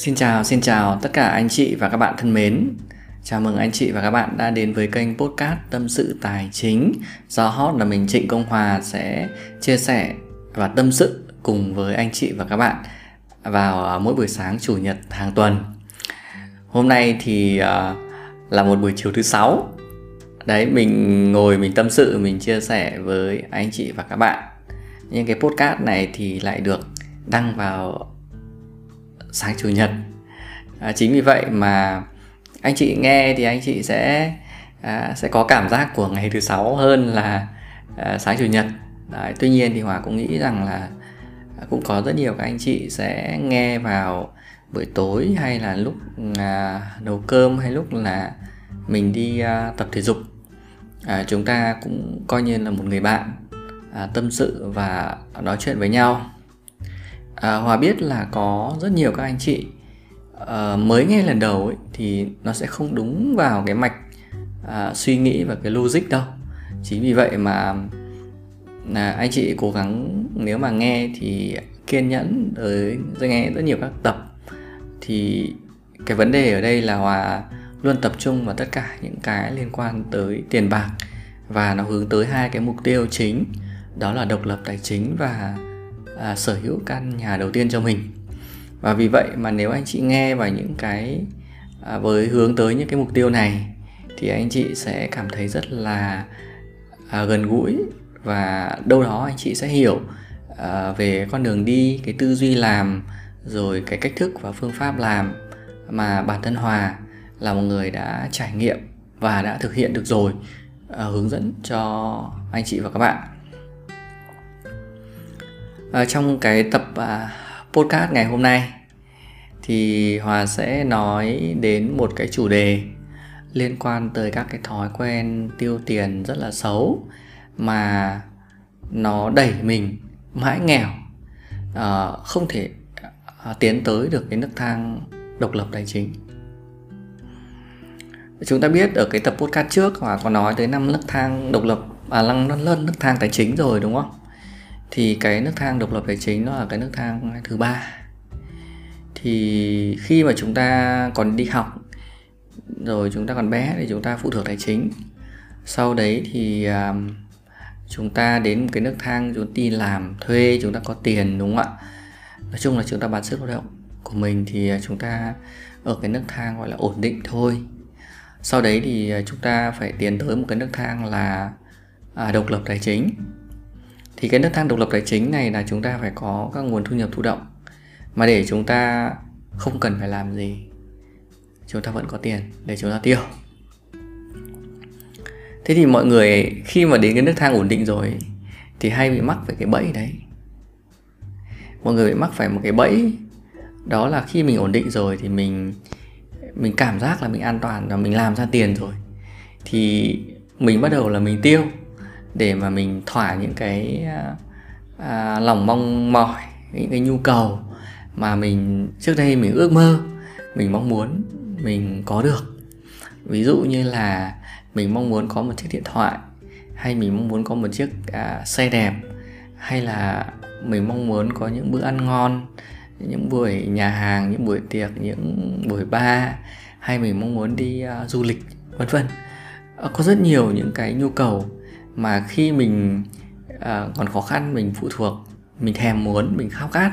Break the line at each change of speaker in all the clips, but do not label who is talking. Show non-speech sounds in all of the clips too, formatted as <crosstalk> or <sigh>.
Xin chào, xin chào tất cả anh chị và các bạn thân mến. Chào mừng anh chị và các bạn đã đến với kênh podcast Tâm sự Tài chính do hot là mình Trịnh Công Hòa sẽ chia sẻ và tâm sự cùng với anh chị và các bạn vào à, mỗi buổi sáng chủ nhật hàng tuần. Hôm nay thì à, là một buổi chiều thứ sáu. Đấy, mình ngồi mình tâm sự, mình chia sẻ với anh chị và các bạn. Nhưng cái podcast này thì lại được đăng vào sáng chủ nhật. À, chính vì vậy mà anh chị nghe thì anh chị sẽ à, sẽ có cảm giác của ngày thứ sáu hơn là à, sáng chủ nhật. Đấy, tuy nhiên thì hòa cũng nghĩ rằng là à, cũng có rất nhiều các anh chị sẽ nghe vào buổi tối hay là lúc à, nấu cơm hay lúc là mình đi à, tập thể dục. À, chúng ta cũng coi như là một người bạn à, tâm sự và nói chuyện với nhau à, hòa biết là có rất nhiều các anh chị. À, mới nghe lần đầu ấy, thì nó sẽ không đúng vào cái mạch à, suy nghĩ và cái logic đâu. Chính vì vậy mà là anh chị cố gắng nếu mà nghe thì kiên nhẫn tới nghe rất nhiều các tập. Thì cái vấn đề ở đây là hòa luôn tập trung vào tất cả những cái liên quan tới tiền bạc và nó hướng tới hai cái mục tiêu chính đó là độc lập tài chính và à, sở hữu căn nhà đầu tiên cho mình. Và vì vậy mà nếu anh chị nghe vào những cái à, với hướng tới những cái mục tiêu này thì anh chị sẽ cảm thấy rất là à, gần gũi và đâu đó anh chị sẽ hiểu à, về con đường đi cái tư duy làm rồi cái cách thức và phương pháp làm mà bản thân hòa là một người đã trải nghiệm và đã thực hiện được rồi à, hướng dẫn cho anh chị và các bạn à, trong cái tập à, podcast ngày hôm nay thì hòa sẽ nói đến một cái chủ đề liên quan tới các cái thói quen tiêu tiền rất là xấu mà nó đẩy mình mãi nghèo à, không thể à, tiến tới được cái nước thang độc lập tài chính. Chúng ta biết ở cái tập podcast trước hòa có nói tới năm nước thang độc lập à lăng lân nước thang tài chính rồi đúng không? Thì cái nước thang độc lập tài chính nó là cái nước thang thứ ba. Thì khi mà chúng ta còn đi học rồi chúng ta còn bé thì chúng ta phụ thuộc tài chính. Sau đấy thì uh, chúng ta đến cái nước thang chúng ta đi làm thuê chúng ta có tiền đúng không ạ? Nói chung là chúng ta bán sức lao động của mình thì à, chúng ta ở cái nước thang gọi là ổn định thôi. Sau đấy thì à, chúng ta phải tiến tới một cái nước thang là à, độc lập tài chính thì cái nấc thang độc lập tài chính này là chúng ta phải có các nguồn thu nhập thụ động. Mà để chúng ta không cần phải làm gì, chúng ta vẫn có tiền để chúng ta tiêu. Thế thì mọi người khi mà đến cái nước thang ổn định rồi, thì hay bị mắc phải cái bẫy đấy. Mọi người bị mắc phải một cái bẫy, đó là khi mình ổn định rồi thì mình mình cảm giác là mình an toàn và mình làm ra tiền rồi. Thì mình bắt đầu là mình tiêu để mà mình thỏa những cái à, à, lòng mong mỏi những cái nhu cầu mà mình trước đây mình ước mơ mình mong muốn mình có được. Ví dụ như là mình mong muốn có một chiếc điện thoại hay mình mong muốn có một chiếc à, xe đẹp hay là mình mong muốn có những bữa ăn ngon những buổi nhà hàng những buổi tiệc những buổi bar hay mình mong muốn đi à, du lịch vân vân. Có rất nhiều những cái nhu cầu mà khi mình uh, còn khó khăn mình phụ thuộc mình thèm muốn mình khao khát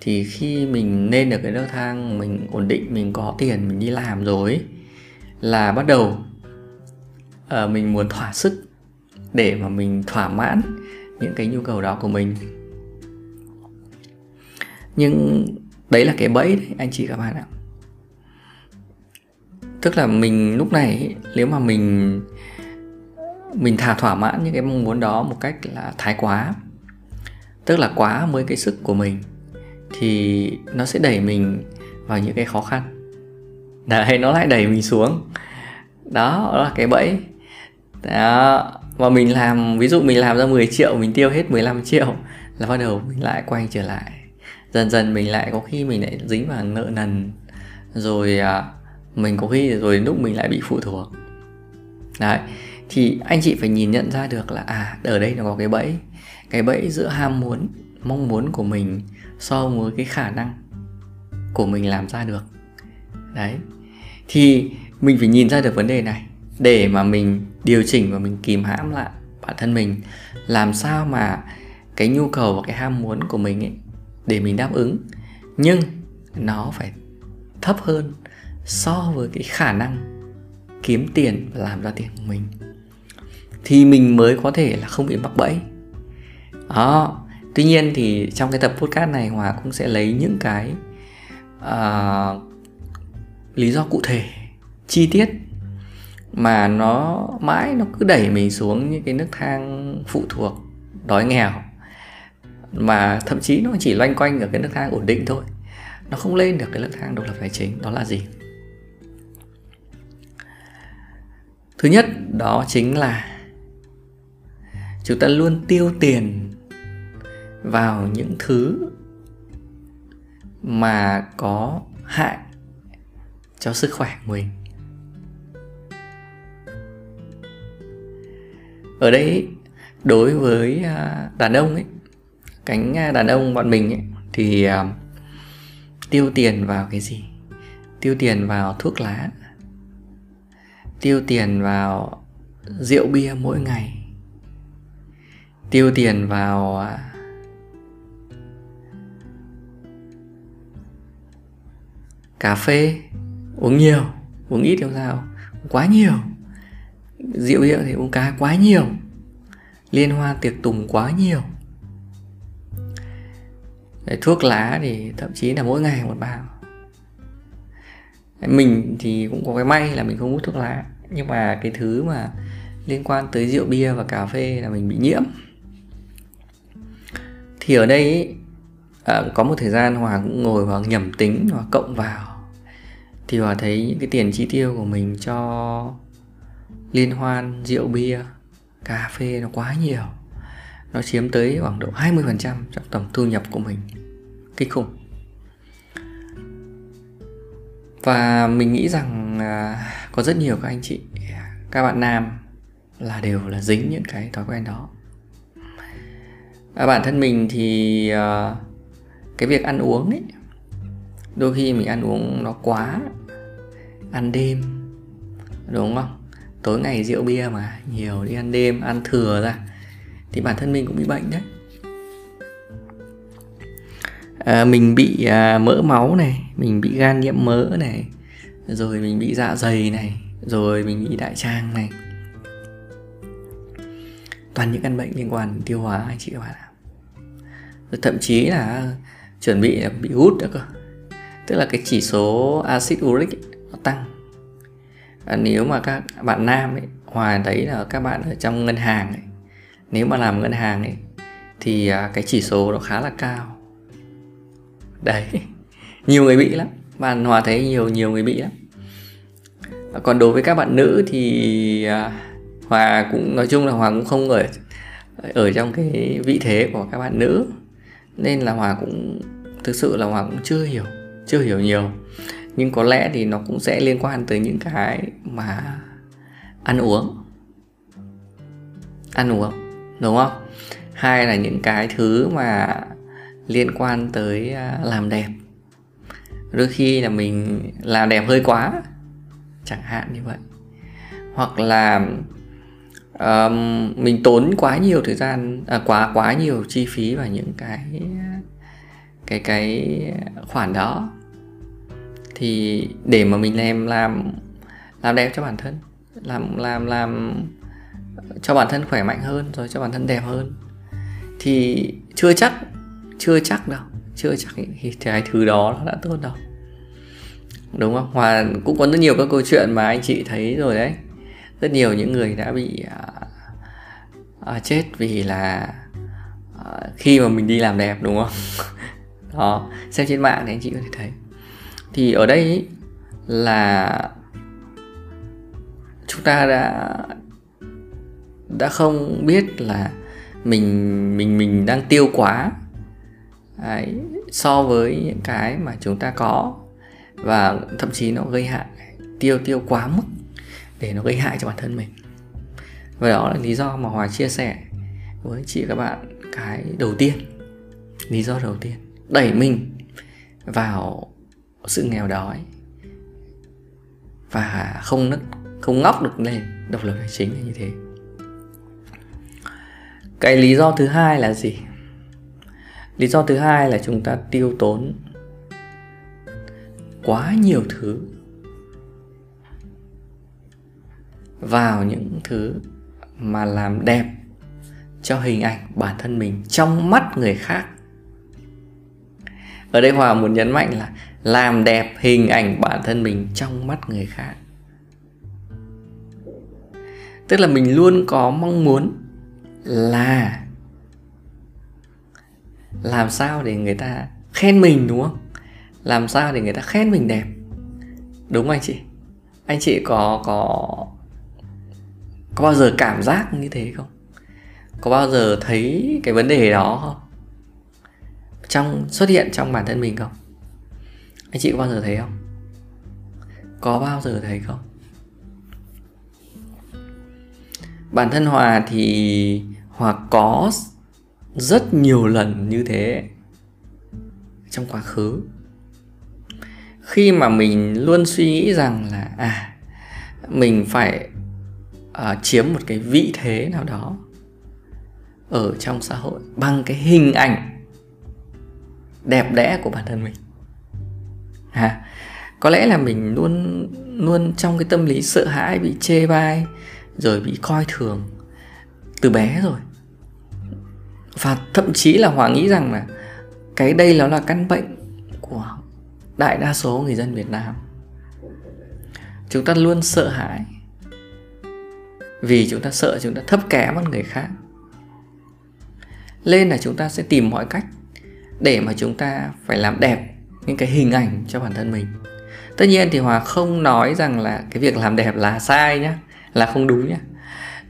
thì khi mình lên được cái nấc thang mình ổn định mình có tiền mình đi làm rồi là bắt đầu uh, mình muốn thỏa sức để mà mình thỏa mãn những cái nhu cầu đó của mình. Nhưng đấy là cái bẫy đấy anh chị các bạn ạ. Tức là mình lúc này nếu mà mình mình thà thỏa mãn những cái mong muốn đó một cách là thái quá. Tức là quá với cái sức của mình thì nó sẽ đẩy mình vào những cái khó khăn. Đấy nó lại đẩy mình xuống. Đó, đó là cái bẫy. Đó và mình làm ví dụ mình làm ra 10 triệu mình tiêu hết 15 triệu là bắt đầu mình lại quay trở lại. Dần dần mình lại có khi mình lại dính vào nợ nần rồi à, mình có khi rồi lúc mình lại bị phụ thuộc. Đấy thì anh chị phải nhìn nhận ra được là à ở đây nó có cái bẫy. Cái bẫy giữa ham muốn, mong muốn của mình so với cái khả năng của mình làm ra được. Đấy. Thì mình phải nhìn ra được vấn đề này. Để mà mình điều chỉnh và mình kìm hãm lại bản thân mình, làm sao mà cái nhu cầu và cái ham muốn của mình ấy, để mình đáp ứng. Nhưng nó phải thấp hơn so với cái khả năng kiếm tiền và làm ra tiền của mình thì mình mới có thể là không bị mắc bẫy. Đó. Tuy nhiên thì trong cái tập podcast này hòa cũng sẽ lấy những cái uh, lý do cụ thể chi tiết mà nó mãi nó cứ đẩy mình xuống những cái nước thang phụ thuộc đói nghèo mà thậm chí nó chỉ loanh quanh ở cái nước thang ổn định thôi. Nó không lên được cái nước thang độc lập tài chính đó là gì? Thứ nhất đó chính là chúng ta luôn tiêu tiền vào những thứ mà có hại cho sức khỏe của mình. Ở đây đối với à, đàn ông ấy cánh à, đàn ông bọn mình ấy, thì à, tiêu tiền vào cái gì? Tiêu tiền vào thuốc lá tiêu tiền vào rượu bia mỗi ngày tiêu tiền vào à, cà phê uống nhiều uống ít không sao quá nhiều. Rượu rượu thì uống cá quá nhiều liên hoan tiệc tùng quá nhiều. Đấy, thuốc lá thì thậm chí là mỗi ngày một bao. Mình thì cũng có cái may là mình không hút thuốc lá nhưng mà cái thứ mà liên quan tới rượu bia và cà phê là mình bị nhiễm thì ở đây ý, à, có một thời gian hòa cũng ngồi và nhẩm tính và cộng vào. Thì hòa thấy những cái tiền chi tiêu của mình cho liên hoan rượu bia cà phê nó quá nhiều. Nó chiếm tới khoảng độ 20% trong tổng thu nhập của mình. Kinh khủng. Và mình nghĩ rằng à, có rất nhiều các anh chị các bạn nam là đều là dính những cái thói quen đó à, bản thân mình thì à, cái việc ăn uống ấy đôi khi mình ăn uống nó quá ăn đêm đúng không? Tối ngày rượu bia mà nhiều đi ăn đêm ăn thừa ra thì bản thân mình cũng bị bệnh đấy. À, mình bị à, mỡ máu này mình bị gan nhiễm mỡ này rồi mình bị dạ dày này rồi mình bị đại tràng này toàn những căn bệnh liên quan tiêu hóa anh chị các bạn ạ. Rồi thậm chí là chuẩn bị bị hút nữa cơ. Tức là cái chỉ số axit uric ấy, nó tăng. À, nếu mà các bạn nam ấy hòa thấy là các bạn ở trong ngân hàng ấy nếu mà làm ngân hàng ấy thì à, cái chỉ số nó khá là cao. Đấy <laughs> nhiều người bị lắm. Bạn hòa thấy nhiều nhiều người bị lắm. Còn đối với các bạn nữ thì à, hòa cũng, nói chung là hòa cũng không ở ở trong cái vị thế của các bạn nữ. Nên là hòa cũng, thực sự là hòa cũng chưa hiểu chưa hiểu nhiều. Nhưng có lẽ thì nó cũng sẽ liên quan tới những cái mà ăn uống. Ăn uống, đúng không? Hai là những cái thứ mà liên quan tới à, làm đẹp. Đôi khi là mình làm đẹp hơi quá, chẳng hạn như vậy. Hoặc là um, mình tốn quá nhiều thời gian à, quá quá nhiều chi phí vào những cái cái cái khoản đó. Thì để mà mình làm làm làm đẹp cho bản thân làm làm làm cho bản thân khỏe mạnh hơn rồi cho bản thân đẹp hơn thì chưa chắc chưa chắc đâu chưa chắc thì cái thứ đó nó đã tốt đâu. Đúng không? Hòa cũng có rất nhiều các câu chuyện mà anh chị thấy rồi đấy rất nhiều những người đã bị à, à, chết vì là à, khi mà mình đi làm đẹp đúng không? <laughs> Đó xem trên mạng thì anh chị có thể thấy. Thì ở đây ý, là chúng ta đã đã không biết là mình mình mình đang tiêu quá Đấy, so với những cái mà chúng ta có và thậm chí nó gây hại tiêu tiêu quá mức để nó gây hại cho bản thân mình. Và đó là lý do mà hòa chia sẻ với chị các bạn cái đầu tiên. Lý do đầu tiên, đẩy mình vào sự nghèo đói và không nức không ngóc được lên độc lập tài chính là như thế. Cái lý do thứ hai là gì? Lý do thứ hai là chúng ta tiêu tốn quá nhiều thứ vào những thứ mà làm đẹp cho hình ảnh bản thân mình trong mắt người khác. Ở đây hòa muốn nhấn mạnh là làm đẹp hình ảnh bản thân mình trong mắt người khác. Tức là mình luôn có mong muốn là làm sao để người ta khen mình, đúng không? Làm sao để người ta khen mình đẹp? Đúng không anh chị? Anh chị có có có bao giờ cảm giác như thế không? Có bao giờ thấy cái vấn đề đó không? Trong, xuất hiện trong bản thân mình không? Anh chị có bao giờ thấy không? Có bao giờ thấy không? Bản thân hòa thì hòa có rất nhiều lần như thế trong quá khứ. Khi mà mình luôn suy nghĩ rằng là à mình phải à, chiếm một cái vị thế nào đó ở trong xã hội bằng cái hình ảnh đẹp đẽ của bản thân mình. Ha có lẽ là mình luôn luôn trong cái tâm lý sợ hãi bị chê bai rồi bị coi thường từ bé rồi. Và thậm chí là hòa nghĩ rằng là cái đây nó là căn bệnh của đại đa số người dân việt nam. Chúng ta luôn sợ hãi vì chúng ta sợ, chúng ta thấp kém hơn người khác. Lên là chúng ta sẽ tìm mọi cách để mà chúng ta phải làm đẹp những cái hình ảnh cho bản thân mình. Tất nhiên thì hòa không nói rằng là cái việc làm đẹp là sai nhá, là không đúng nhá.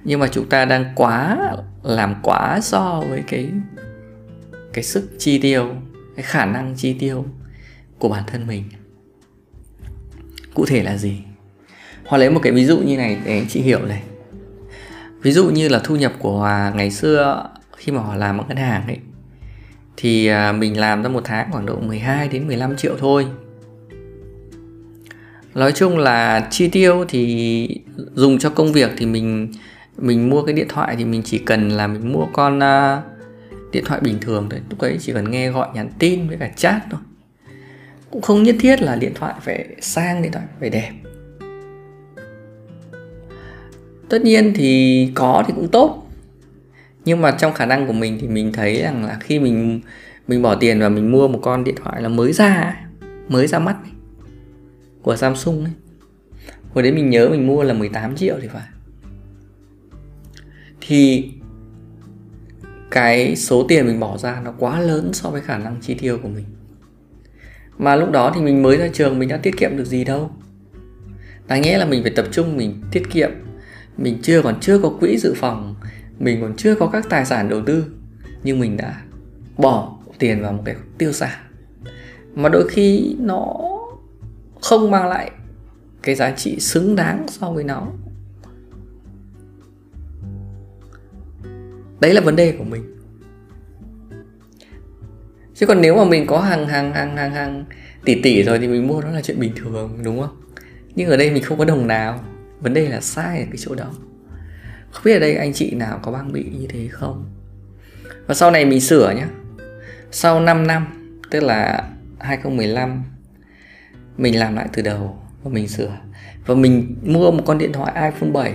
Nhưng mà chúng ta đang quá, làm quá so với cái cái sức chi tiêu, cái khả năng chi tiêu của bản thân mình. Cụ thể là gì? Hòa lấy một cái ví dụ như này để anh chị hiểu này ví dụ như là thu nhập của hòa ngày xưa khi mà hòa làm ở ngân hàng ấy thì à, mình làm ra một tháng khoảng độ 12 đến 15 triệu thôi. Nói chung là chi tiêu thì dùng cho công việc thì mình mình mua cái điện thoại thì mình chỉ cần là mình mua con uh, điện thoại bình thường thôi. Lúc ấy chỉ cần nghe gọi nhắn tin với cả chat thôi. Cũng không nhất thiết là điện thoại phải sang điện thoại phải đẹp tất nhiên thì có thì cũng tốt. Nhưng mà trong khả năng của mình thì mình thấy rằng là khi mình mình bỏ tiền và mình mua một con điện thoại là mới ra mới ra mắt của Samsung ấy. Hồi đấy mình nhớ mình mua là 18 triệu thì phải. Thì Cái số tiền mình bỏ ra nó quá lớn so với khả năng chi tiêu của mình. Mà lúc đó thì mình mới ra trường mình đã tiết kiệm được gì đâu. Đáng nghĩa là mình phải tập trung mình tiết kiệm. Mình chưa còn chưa có quỹ dự phòng, Mình còn chưa có các tài sản đầu tư, Nhưng mình đã bỏ tiền vào một cái tiêu xài. Mà đôi khi nó không mang lại cái giá trị xứng đáng so với nó. Đấy là vấn đề của mình. Chứ còn nếu mà mình có hàng hàng hàng hàng hàng tỷ tỷ rồi thì mình mua nó là chuyện bình thường, đúng không? Nhưng ở đây mình không có đồng nào vấn đề là sai ở cái chỗ đó. Không biết ở đây anh chị nào có băng bị như thế không? Và sau này mình sửa nhé sau 5 năm, tức là 2015 mình làm lại từ đầu và mình sửa. Và mình mua một con điện thoại iPhone 7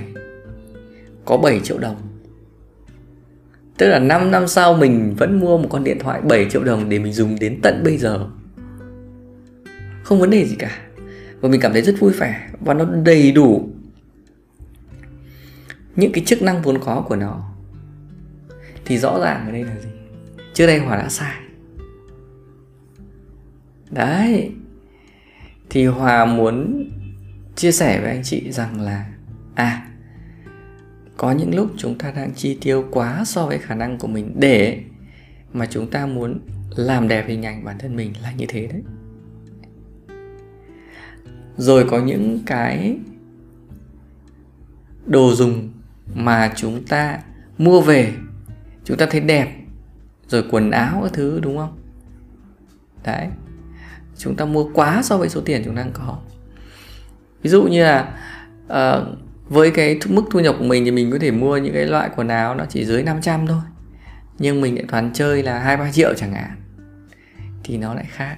có 7 triệu đồng. Tức là 5 năm sau mình vẫn mua một con điện thoại 7 triệu đồng để mình dùng đến tận bây giờ. Không vấn đề gì cả. Và mình cảm thấy rất vui vẻ và nó đầy đủ những cái chức năng vốn có của nó. Thì rõ ràng ở đây là gì? Trước đây hòa đã sai. Đấy. Thì hòa muốn chia sẻ với anh chị rằng là à có những lúc chúng ta đang chi tiêu quá so với khả năng của mình để mà chúng ta muốn làm đẹp hình ảnh bản thân mình là như thế đấy. Rồi có những cái đồ dùng mà chúng ta mua về chúng ta thấy đẹp rồi quần áo các thứ đúng không? Đấy. Chúng ta mua quá so với số tiền chúng ta đang có. Ví dụ như là uh, với cái mức thu nhập của mình thì mình có thể mua những cái loại quần áo nó chỉ dưới 500 thôi nhưng mình lại toàn chơi là hai ba triệu chẳng hạn thì nó lại khác.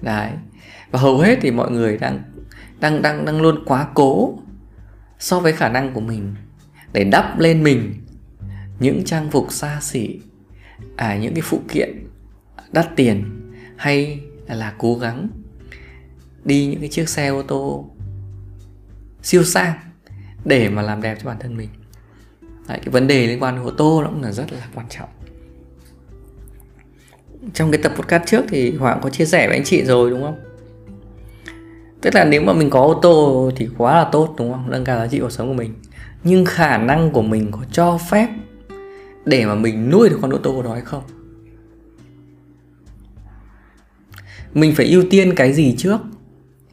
Đấy. Và hầu hết thì mọi người đang đang đang đang luôn quá cố so với khả năng của mình để đắp lên mình những trang phục xa xỉ à những cái phụ kiện đắt tiền hay là, cố gắng đi những cái chiếc xe ô tô siêu sang để mà làm đẹp cho bản thân mình. Đấy, cái vấn đề liên quan đến ô tô nó cũng là rất là quan trọng trong cái tập podcast trước thì Hoàng có chia sẻ với anh chị rồi, đúng không? Tức là nếu mà mình có ô tô thì quá là tốt, đúng không? Nâng cao giá trị cuộc sống của mình. Nhưng khả năng của mình có cho phép để mà mình nuôi được con ô tô đó hay không? Mình phải ưu tiên cái gì trước?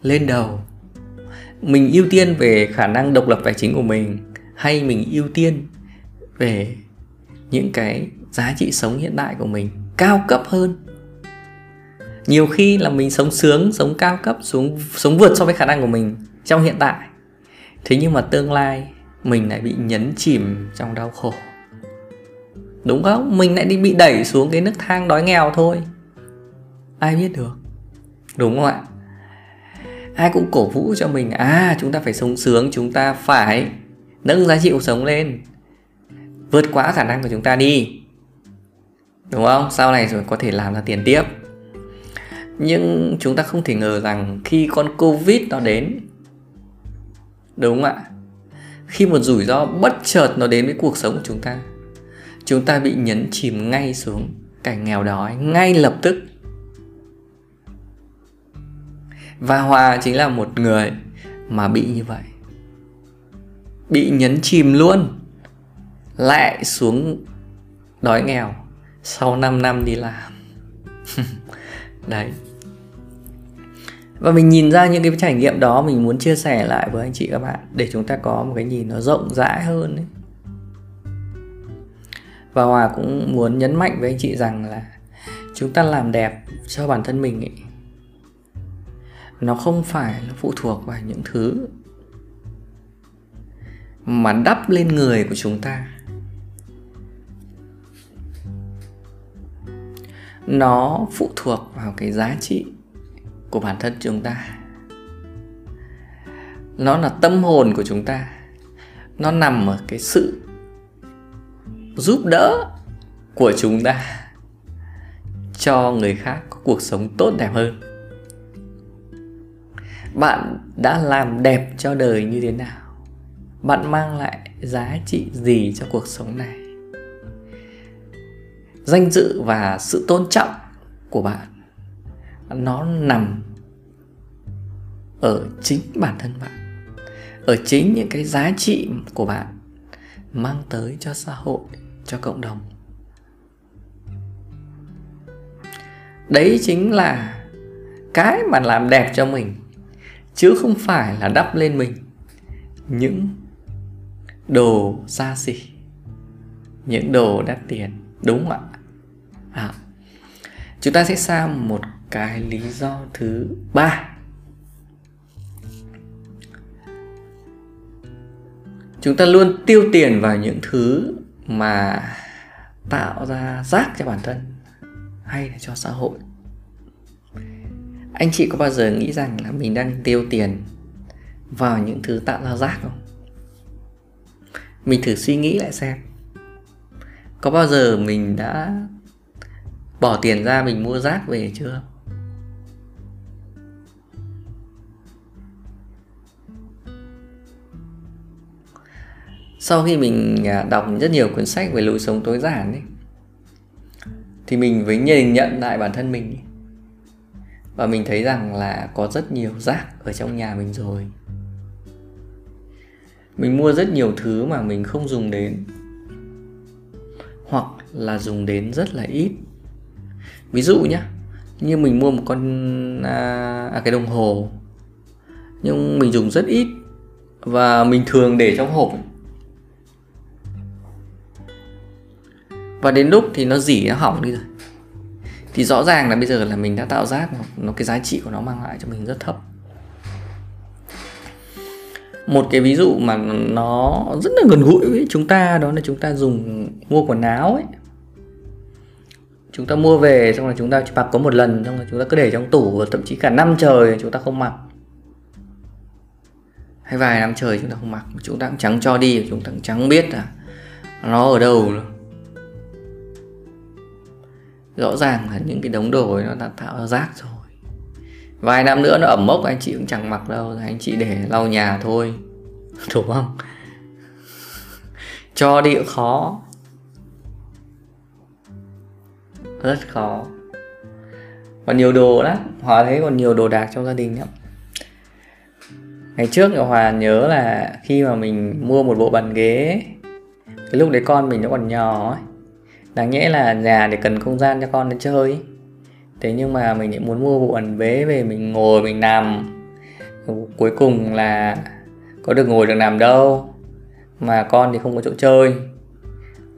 Lên đầu. Mình ưu tiên về khả năng độc lập tài chính của mình hay mình ưu tiên về những cái giá trị sống hiện tại của mình? Cao cấp hơn. Nhiều khi là mình sống sướng, sống cao cấp sống sống vượt so với khả năng của mình trong hiện tại. Thế nhưng mà tương lai, mình lại bị nhấn chìm trong đau khổ. Đúng không? Mình lại đi bị đẩy xuống cái nước thang đói nghèo thôi. Ai biết được? Đúng không ạ? Ai cũng cổ vũ cho mình à chúng ta phải sống sướng, chúng ta phải nâng giá trị cuộc sống lên. Vượt quá khả năng của chúng ta đi đúng không? Sau này rồi có thể làm ra tiền tiếp. Nhưng chúng ta không thể ngờ rằng khi con covid nó đến, đúng không ạ? Khi một rủi ro bất chợt nó đến với cuộc sống của chúng ta chúng ta bị nhấn chìm ngay xuống cảnh nghèo đói ngay lập tức. Và hòa chính là một người mà bị như vậy. Bị nhấn chìm luôn, lại xuống đói nghèo sau 5 năm đi làm. <laughs> Đấy. Và mình nhìn ra những cái trải nghiệm đó, mình muốn chia sẻ lại với anh chị các bạn để chúng ta có một cái nhìn nó rộng rãi hơn ấy. và hòa cũng muốn nhấn mạnh với anh chị rằng là chúng ta làm đẹp cho bản thân mình ấy. Nó không phải là phụ thuộc vào những thứ mà đắp lên người của chúng ta. Nó phụ thuộc vào cái giá trị của bản thân chúng ta. Nó là tâm hồn của chúng ta. Nó nằm ở cái sự giúp đỡ của chúng ta cho người khác có cuộc sống tốt đẹp hơn. Bạn đã làm đẹp cho đời như thế nào? Bạn mang lại giá trị gì cho cuộc sống này? Danh dự và sự tôn trọng của bạn, nó nằm ở chính bản thân bạn, ở chính những cái giá trị của bạn mang tới cho xã hội, cho cộng đồng. Đấy chính là cái mà làm đẹp cho mình, chứ không phải là đắp lên mình những đồ xa xỉ, những đồ đắt tiền, đúng không ạ? À, chúng ta sẽ sang một cái lý do thứ ba. Chúng ta luôn tiêu tiền vào những thứ mà tạo ra rác cho bản thân hay là cho xã hội. Anh chị có bao giờ nghĩ rằng là mình đang tiêu tiền vào những thứ tạo ra rác không? Mình thử suy nghĩ lại xem. Có bao giờ mình đã bỏ tiền ra mình mua rác về chưa? Sau khi mình à, đọc rất nhiều cuốn sách về lối sống tối giản ấy, thì mình mới nhìn nhận lại bản thân mình và mình thấy rằng là có rất nhiều rác ở trong nhà mình rồi. Mình mua rất nhiều thứ mà mình không dùng đến, hoặc là dùng đến rất là ít ví dụ nhé như mình mua một con à, à, cái đồng hồ nhưng mình dùng rất ít và mình thường để trong hộp. Và đến lúc thì nó dỉ nó hỏng đi rồi. Thì rõ ràng là bây giờ là mình đã tạo ra nó, nó cái giá trị của nó mang lại cho mình rất thấp. Một cái ví dụ mà nó rất là gần gũi với chúng ta đó là chúng ta dùng mua quần áo ấy chúng ta mua về, xong rồi chúng ta chỉ mặc có một lần, xong rồi chúng ta cứ để trong tủ và thậm chí cả năm trời chúng ta không mặc. Hay vài năm trời chúng ta không mặc, chúng ta cũng chẳng cho đi, chúng ta cũng chẳng biết là nó ở đâu nữa rõ ràng là những cái đống đồ ấy nó đã tạo ra rác rồi. Vài năm nữa nó ẩm mốc, anh chị cũng chẳng mặc đâu, anh chị để lau nhà thôi. <laughs> Đúng không? <laughs> Cho đi cũng khó. Rất khó. Còn nhiều đồ lắm. Hòa thấy còn nhiều đồ đạc trong gia đình lắm. Ngày trước hòa nhớ là khi mà mình mua một bộ bàn ghế, cái lúc đấy con mình nó còn nhỏ ấy. Đáng nhẽ là nhà để cần không gian cho con nó chơi. Thế nhưng mà mình lại muốn mua bộ bàn ghế về mình ngồi, mình nằm. Cuối cùng là có được ngồi được nằm đâu. Mà con thì không có chỗ chơi.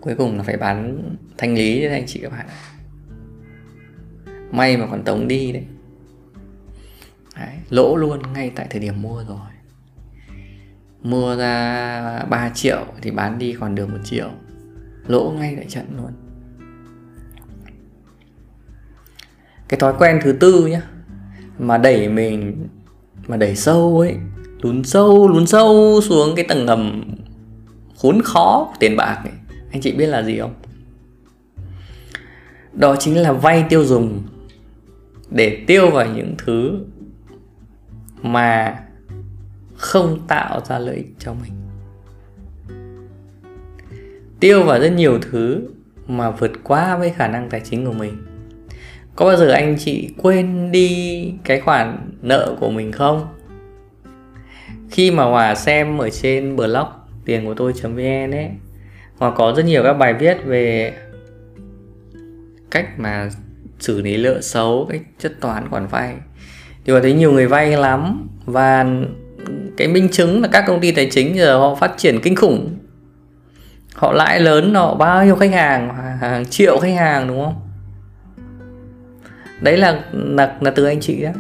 Cuối cùng là phải bán thanh lý cho anh chị các bạn may mà còn tống đi đấy. đấy, lỗ luôn ngay tại thời điểm mua rồi. Mua ra 3 triệu thì bán đi còn được một triệu. Lỗ ngay tại trận luôn. Cái thói quen thứ tư nhá, mà đẩy mình, mà đẩy sâu ấy, lún sâu lún sâu xuống cái tầng ngầm khốn khó của tiền bạc ấy. Anh chị biết là gì không? Đó chính là vay tiêu dùng để tiêu vào những thứ mà không tạo ra lợi ích cho mình. Tiêu vào rất nhiều thứ mà vượt quá với khả năng tài chính của mình. Có bao giờ anh chị quên đi cái khoản nợ của mình không? Khi mà hòa xem ở trên blog tiền của tôi vn ấy, hòa có rất nhiều các bài viết về cách mà xử lý nợ xấu cách chất toán khoản vay. Thì có thấy nhiều người vay lắm và cái minh chứng là các công ty tài chính giờ họ phát triển kinh khủng. Họ lãi lớn, họ bao nhiêu khách hàng hàng triệu khách hàng, đúng không? Đấy là là là từ anh chị đấy.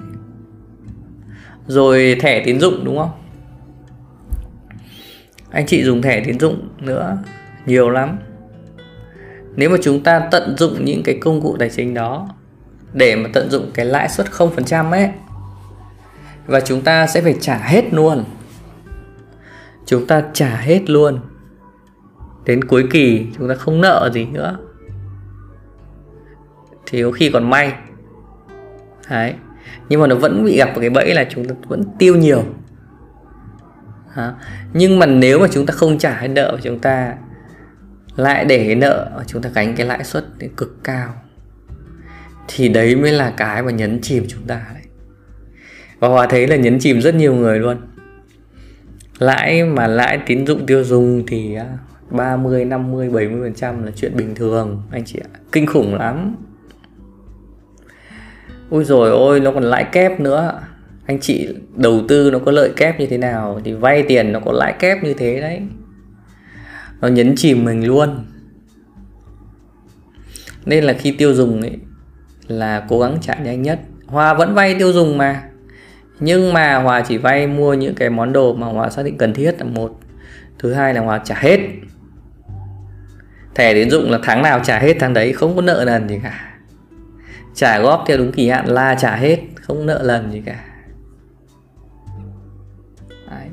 Rồi thẻ tín dụng, đúng không? Anh chị dùng thẻ tín dụng nữa, nhiều lắm nếu mà chúng ta tận dụng những cái công cụ tài chính đó để mà tận dụng cái lãi suất 0% ấy, và chúng ta sẽ phải trả hết luôn. Chúng ta trả hết luôn. Đến cuối kỳ chúng ta không nợ gì nữa. Thì có khi còn may. Đấy. Nhưng mà nó vẫn bị gặp một cái bẫy là chúng ta vẫn tiêu nhiều. Hả? nhưng mà nếu mà chúng ta không trả hết nợ, chúng ta lại để cái nợ chúng ta gánh cái lãi suất cực cao. Thì đấy mới là cái mà nhấn chìm chúng ta đấy. Và hòa thấy là nhấn chìm rất nhiều người luôn. Lãi mà lãi tín dụng tiêu dùng thì 30, 50, 70 phần trăm là chuyện bình thường anh chị ạ. Kinh khủng lắm. Ui rồi ôi nó còn lãi kép nữa. Anh chị đầu tư nó có lợi kép như thế nào thì vay tiền nó có lãi kép như thế đấy nó nhấn chìm mình luôn. Nên là khi tiêu dùng ấy là cố gắng trả nhanh nhất. Hòa vẫn vay tiêu dùng mà. Nhưng mà hòa chỉ vay mua những cái món đồ mà hòa xác định cần thiết là một. Thứ hai là hòa trả hết. Thẻ tín dụng là tháng nào trả hết tháng đấy, không có nợ lần gì cả. Trả góp theo đúng kỳ hạn là trả hết, không nợ lần gì cả. Đấy.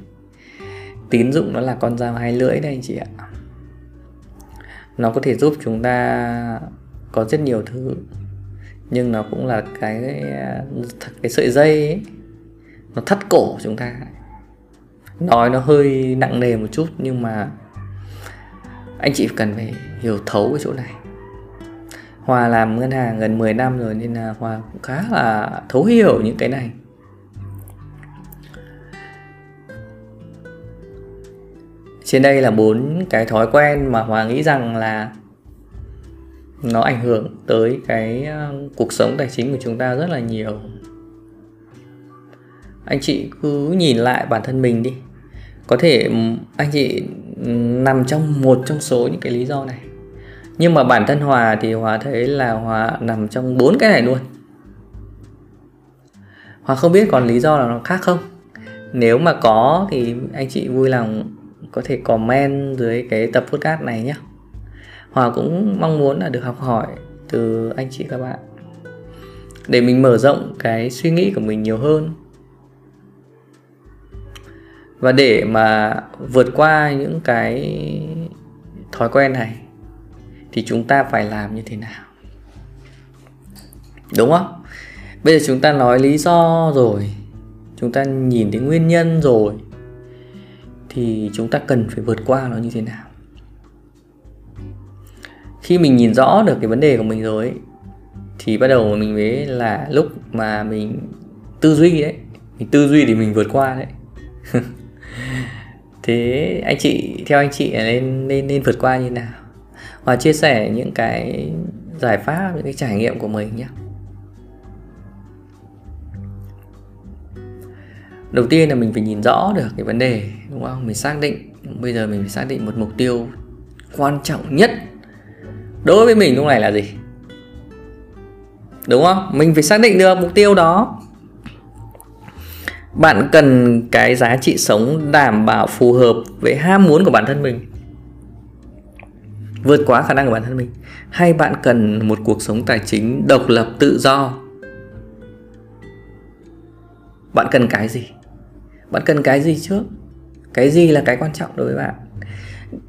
tín dụng nó là con dao hai lưỡi đấy anh chị ạ nó có thể giúp chúng ta có rất nhiều thứ. Nhưng nó cũng là cái cái sợi dây ấy. nó thắt cổ chúng ta. Nói nó hơi nặng nề một chút, nhưng mà anh chị cần phải hiểu thấu cái chỗ này. Hòa làm ngân hàng gần 10 năm rồi nên là Hòa cũng khá là thấu hiểu những cái này. Trên đây là bốn cái thói quen mà Hòa nghĩ rằng là nó ảnh hưởng tới cái ờ, cuộc sống tài chính của chúng ta rất là nhiều. Anh chị cứ nhìn lại bản thân mình đi. Có thể ừ, anh chị ừ, nằm trong một trong số những cái lý do này. Nhưng mà bản thân hòa thì hòa thấy là hòa nằm trong bốn cái này luôn. Hòa không biết còn lý do nào khác không? Nếu mà có thì anh chị vui lòng có thể comment dưới cái tập podcast này nhé hòa cũng mong muốn là được học hỏi từ anh chị các bạn, để mình mở rộng cái suy nghĩ của mình nhiều hơn. Và để mà vượt qua những cái thói quen này, thì chúng ta phải làm như thế nào? Đúng không? Bây giờ chúng ta nói lý do rồi, chúng ta nhìn thấy nguyên nhân rồi thì chúng ta cần phải vượt qua nó như thế nào. Khi mình nhìn rõ được cái vấn đề của mình rồi ấy, thì bắt đầu mình mới là lúc mà mình tư duy đấy mình tư duy thì mình vượt qua đấy. <laughs> Thế anh chị theo anh chị nên nên nên vượt qua như nào? Và chia sẻ những cái giải pháp những cái trải nghiệm của mình nhé. Đầu tiên là mình phải nhìn rõ được cái vấn đề, đúng không? Mình xác định. Bây giờ mình phải xác định một mục tiêu quan trọng nhất đối với mình lúc này là gì? Đúng không? Mình phải xác định được mục tiêu đó. Bạn cần cái giá trị sống đảm bảo phù hợp với ham muốn của bản thân mình, vượt quá khả năng của bản thân mình. Hay bạn cần một cuộc sống tài chính độc lập tự do? Bạn cần cái gì? Bạn cần cái gì trước? Cái gì là cái quan trọng đối với bạn?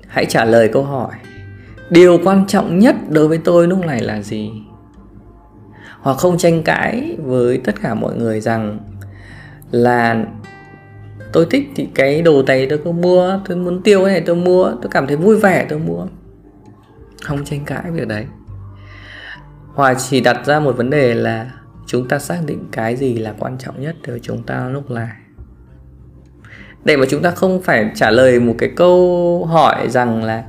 Hãy trả lời câu hỏi. Điều quan trọng nhất đối với tôi lúc này là gì? Hoặc không tranh cãi với tất cả mọi người rằng là tôi thích thì cái đồ này tôi có mua, tôi muốn tiêu cái này tôi mua, tôi cảm thấy vui vẻ tôi mua. Không tranh cãi việc đấy. Hòa chỉ đặt ra một vấn đề là chúng ta xác định cái gì là quan trọng nhất đối với chúng ta lúc này để mà chúng ta không phải trả lời một cái câu hỏi rằng là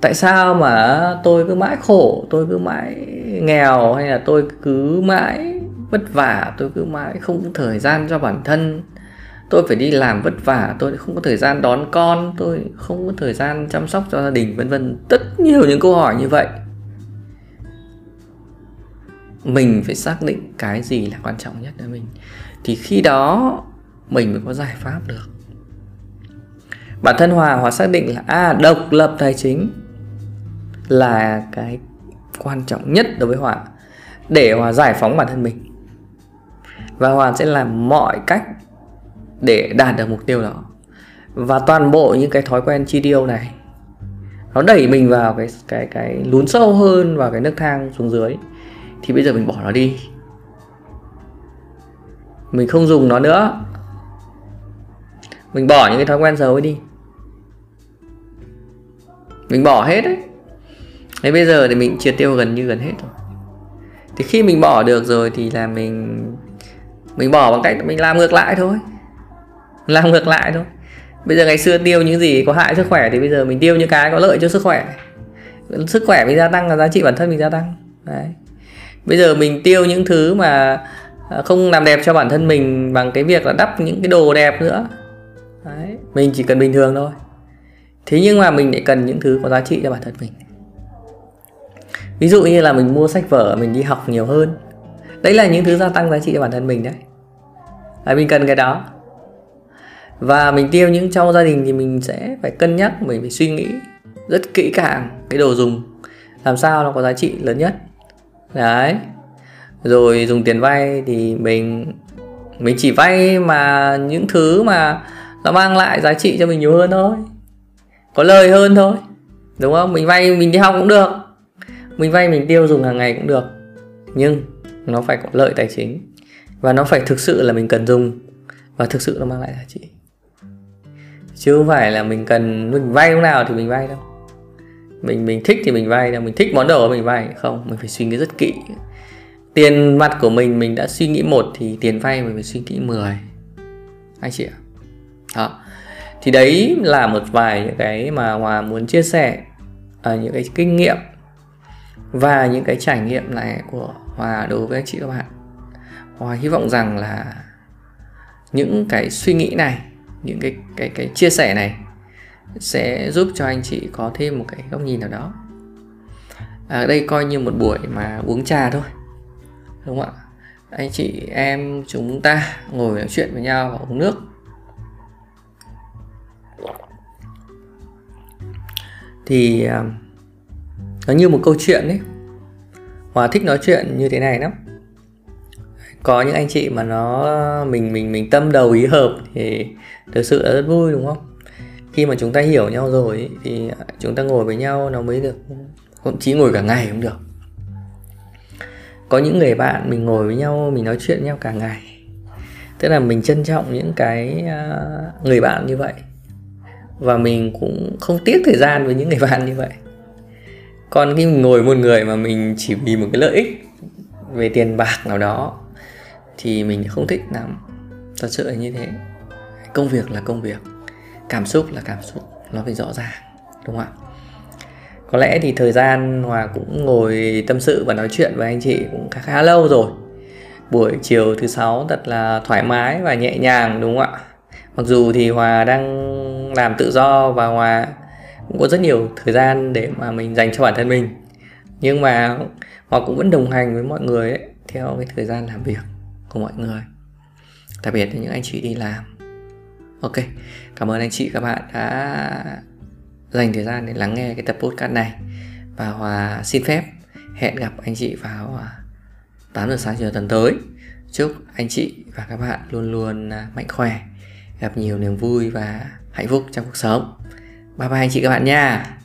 tại sao mà tôi cứ mãi khổ, tôi cứ mãi nghèo, hay là tôi cứ mãi vất vả, tôi cứ mãi không có thời gian cho bản thân. Tôi phải đi làm vất vả, tôi không có thời gian đón con, tôi không có thời gian chăm sóc cho gia đình, vân vân. Tất nhiều những câu hỏi như vậy. Mình phải xác định cái gì là quan trọng nhất với mình. Thì khi đó mình mới có giải pháp được. Bản thân hòa hòa xác định là à độc lập tài chính là cái quan trọng nhất đối với hòa, để hòa giải phóng bản thân mình. Và hòa sẽ làm mọi cách để đạt được mục tiêu đó. Và toàn bộ những cái thói quen chi tiêu này, nó đẩy mình vào cái cái cái lún sâu hơn vào cái nước thang xuống dưới. Thì bây giờ mình bỏ nó đi. Mình không dùng nó nữa mình bỏ những cái thói quen xấu ấy đi. Mình bỏ hết đấy. Thế bây giờ thì mình triệt tiêu gần như gần hết rồi. Thì khi mình bỏ được rồi thì là mình mình bỏ bằng cách mình làm ngược lại thôi. Làm ngược lại thôi. Bây giờ ngày xưa tiêu những gì có hại sức khỏe thì bây giờ mình tiêu những cái có lợi cho sức khỏe. Sức khỏe mình gia tăng là giá trị bản thân mình gia tăng. Đấy. Bây giờ mình tiêu những thứ mà à, không làm đẹp cho bản thân mình bằng cái việc là đắp những cái đồ đẹp nữa đấy. Mình chỉ cần bình thường thôi. Thế nhưng mà mình lại cần những thứ có giá trị cho bản thân mình. Ví dụ như là mình mua sách vở mình đi học nhiều hơn. Đấy là những thứ gia tăng giá trị cho bản thân mình đấy. À, mình cần cái đó. Và mình tiêu những trong gia đình thì mình sẽ phải cân nhắc mình phải suy nghĩ rất kỹ càng cái đồ dùng làm sao nó có giá trị lớn nhất. Đấy. Rồi dùng tiền vay thì mình mình chỉ vay mà những thứ mà nó mang lại giá trị cho mình nhiều hơn thôi. Có lời hơn thôi, đúng không? Mình vay, mình đi học cũng được. Mình vay, mình tiêu dùng hàng ngày cũng được. Nhưng nó phải có lợi tài chính. Và nó phải thực sự là mình cần dùng. Và thực sự nó mang lại giá trị. Chứ không phải là mình cần, mình vay lúc nào thì mình vay đâu. Mình mình thích thì mình vay đâu. Mình thích món đồ mình vay. Không, mình phải suy nghĩ rất kỹ. Tiền mặt của mình mình đã suy nghĩ một thì tiền vay mình phải suy nghĩ 10 anh chị ạ đó. Thì đấy là một vài những cái mà hòa muốn chia sẻ ở những cái kinh nghiệm và những cái trải nghiệm này của hòa đối với anh chị các bạn. Hòa hy vọng rằng là những cái suy nghĩ này những cái cái cái chia sẻ này sẽ giúp cho anh chị có thêm một cái góc nhìn nào đó. À, đây coi như một buổi mà uống trà thôi đúng không ạ? Anh chị em chúng ta ngồi nói chuyện với nhau và uống nước. Thì à, nó như một câu chuyện đấy hòa thích nói chuyện như thế này lắm. Có những anh chị mà nó, mình mình mình tâm đầu ý hợp thì thực sự là rất vui, đúng không? Khi mà chúng ta hiểu nhau rồi thì chúng ta ngồi với nhau nó mới được, thậm chí ngồi cả ngày cũng được. Có những người bạn mình ngồi với nhau, mình nói chuyện với nhau cả ngày. Tức là mình trân trọng những cái à, người bạn như vậy và mình cũng không tiếc thời gian với những người bạn như vậy. Còn khi mình ngồi một người mà mình chỉ vì một cái lợi ích về tiền bạc nào đó thì mình không thích lắm. Thật sự là như thế. Công việc là công việc cảm xúc là cảm xúc nó phải rõ ràng đúng không ạ? Có lẽ thì thời gian hòa cũng ngồi tâm sự và nói chuyện với anh chị cũng khá, khá lâu rồi. Buổi chiều thứ sáu thật là thoải mái và nhẹ nhàng đúng không ạ? Mặc dù thì hòa đang làm tự do và hòa cũng có rất nhiều thời gian để mà mình dành cho bản thân mình. Nhưng mà hòa cũng vẫn đồng hành với mọi người ấy, theo cái thời gian làm việc của mọi người. Đặc biệt là những anh chị đi làm. Ok cảm ơn anh chị các bạn đã dành thời gian để lắng nghe cái tập podcast này. Và hòa xin phép hẹn gặp anh chị vào à, 8 giờ sáng chiều tuần tới. Chúc anh chị và các bạn luôn luôn à, mạnh khỏe gặp nhiều niềm vui và hạnh phúc trong cuộc sống. Bye bye anh chị các bạn nha.